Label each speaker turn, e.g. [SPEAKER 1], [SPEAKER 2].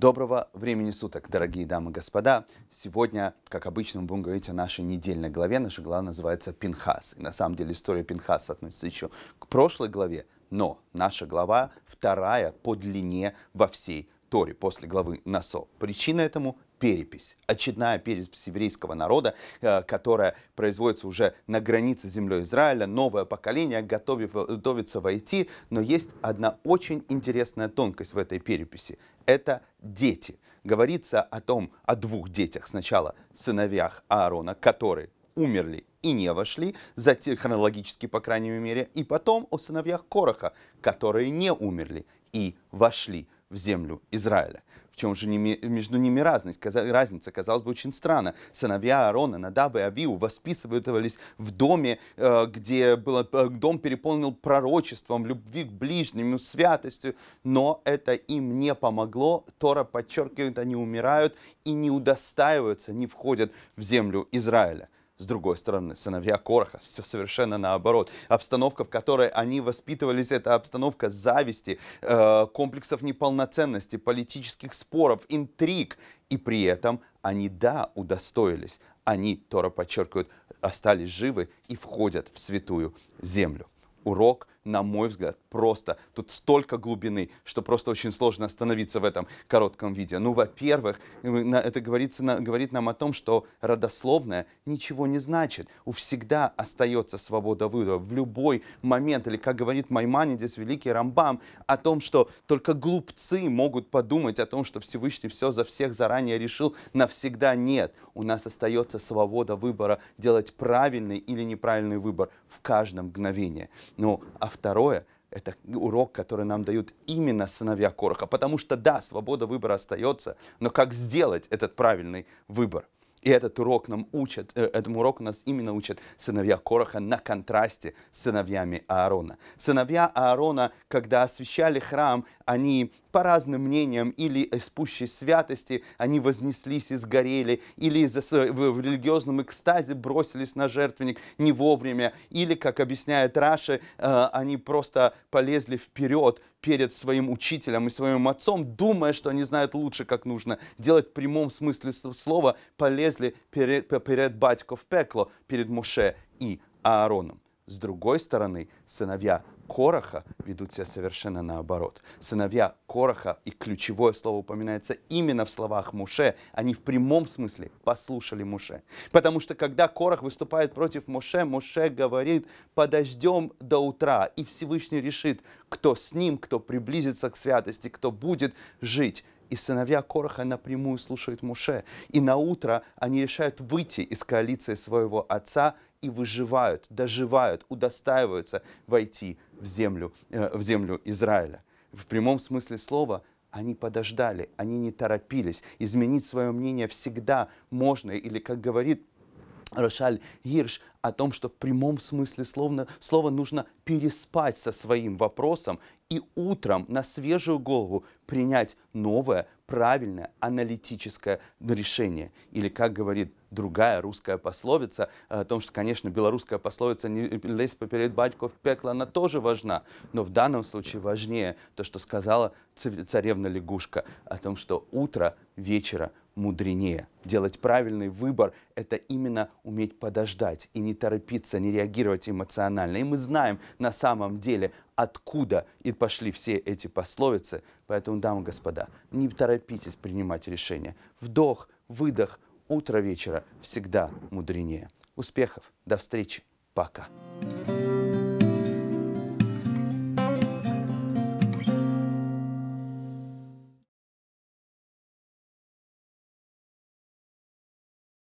[SPEAKER 1] Доброго времени суток, дорогие дамы и господа. Сегодня, как обычно, мы будем говорить о нашей недельной главе. Наша глава называется Пинхас. И на самом деле история Пинхаса относится еще к прошлой главе, но наша глава вторая по длине во всей Торе после главы Насо. Причина этому перепись, очередная перепись еврейского народа, э, которая производится уже на границе с землей Израиля. Новое поколение готовится войти, но есть одна очень интересная тонкость в этой переписи. Это дети. Говорится о том, о двух детях. Сначала сыновьях Аарона, которые умерли и не вошли, затем, хронологически, по крайней мере, и потом о сыновьях Короха, которые не умерли и вошли в землю Израиля чем же между ними разность? разница? Казалось бы, очень странно. Сыновья Аарона, Надаб и Авиу воспитывались в доме, э, где было, э, дом переполнил пророчеством, любви к ближнему, святостью, но это им не помогло. Тора подчеркивает, они умирают и не удостаиваются, не входят в землю Израиля. С другой стороны, сыновья Короха, все совершенно наоборот. Обстановка, в которой они воспитывались, это обстановка зависти, э, комплексов неполноценности, политических споров, интриг. И при этом они, да, удостоились. Они, Тора подчеркивает, остались живы и входят в святую землю. Урок на мой взгляд, просто тут столько глубины, что просто очень сложно остановиться в этом коротком видео. Ну, во-первых, это говорится, говорит нам о том, что родословное ничего не значит. У всегда остается свобода выбора в любой момент. Или, как говорит Майманидис, великий Рамбам, о том, что только глупцы могут подумать о том, что Всевышний все за всех заранее решил. Навсегда нет. У нас остается свобода выбора делать правильный или неправильный выбор в каждом мгновении. Ну, а второе – это урок, который нам дают именно сыновья Короха. Потому что, да, свобода выбора остается, но как сделать этот правильный выбор? И этот урок нам учат, э, этому уроку нас именно учат сыновья Короха на контрасте с сыновьями Аарона. Сыновья Аарона, когда освящали храм, они по разным мнениям, или из пущей святости они вознеслись и сгорели, или в религиозном экстазе бросились на жертвенник не вовремя, или, как объясняет Раши, э, они просто полезли вперед перед своим учителем и своим отцом, думая, что они знают лучше, как нужно делать в прямом смысле слова, полезли перед, перед батько в пекло, перед Моше и Аароном. С другой стороны, сыновья Короха ведут себя совершенно наоборот. Сыновья Короха, и ключевое слово упоминается именно в словах Муше, они в прямом смысле послушали Муше. Потому что когда Корох выступает против Муше, Муше говорит, подождем до утра, и Всевышний решит, кто с ним, кто приблизится к святости, кто будет жить. И сыновья Короха напрямую слушают Муше. И на утро они решают выйти из коалиции своего отца и выживают, доживают, удостаиваются войти в землю, э, в землю Израиля. В прямом смысле слова они подождали, они не торопились. Изменить свое мнение всегда можно, или, как говорит Рошаль Гирш, о том, что в прямом смысле слова, слова нужно переспать со своим вопросом и утром на свежую голову принять новое, правильное, аналитическое решение. Или, как говорит другая русская пословица, о том, что, конечно, белорусская пословица «не лезь поперед батько в пекло», она тоже важна, но в данном случае важнее то, что сказала царевна лягушка, о том, что утро вечера мудренее. Делать правильный выбор – это именно уметь подождать и не торопиться, не реагировать эмоционально. И мы знаем на самом деле, откуда и пошли все эти пословицы. Поэтому, дамы и господа, не торопитесь принимать решения. Вдох, выдох, утро вечера всегда мудренее. Успехов, до встречи, пока.